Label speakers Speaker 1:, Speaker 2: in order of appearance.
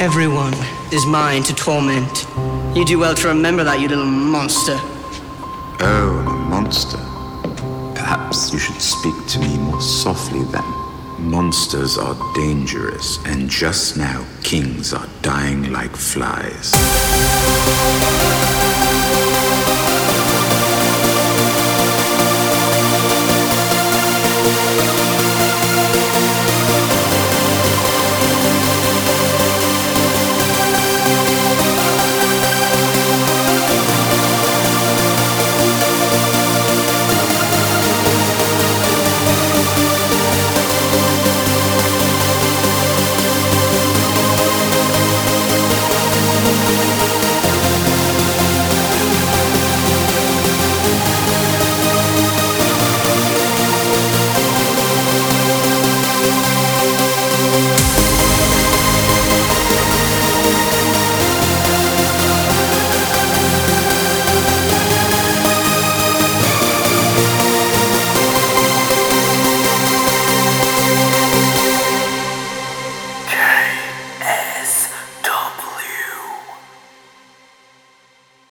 Speaker 1: Everyone is mine to torment. You do well to remember that, you little monster.
Speaker 2: Oh, a monster. Perhaps you should speak to me more softly then. Monsters are dangerous, and just now kings are dying like flies.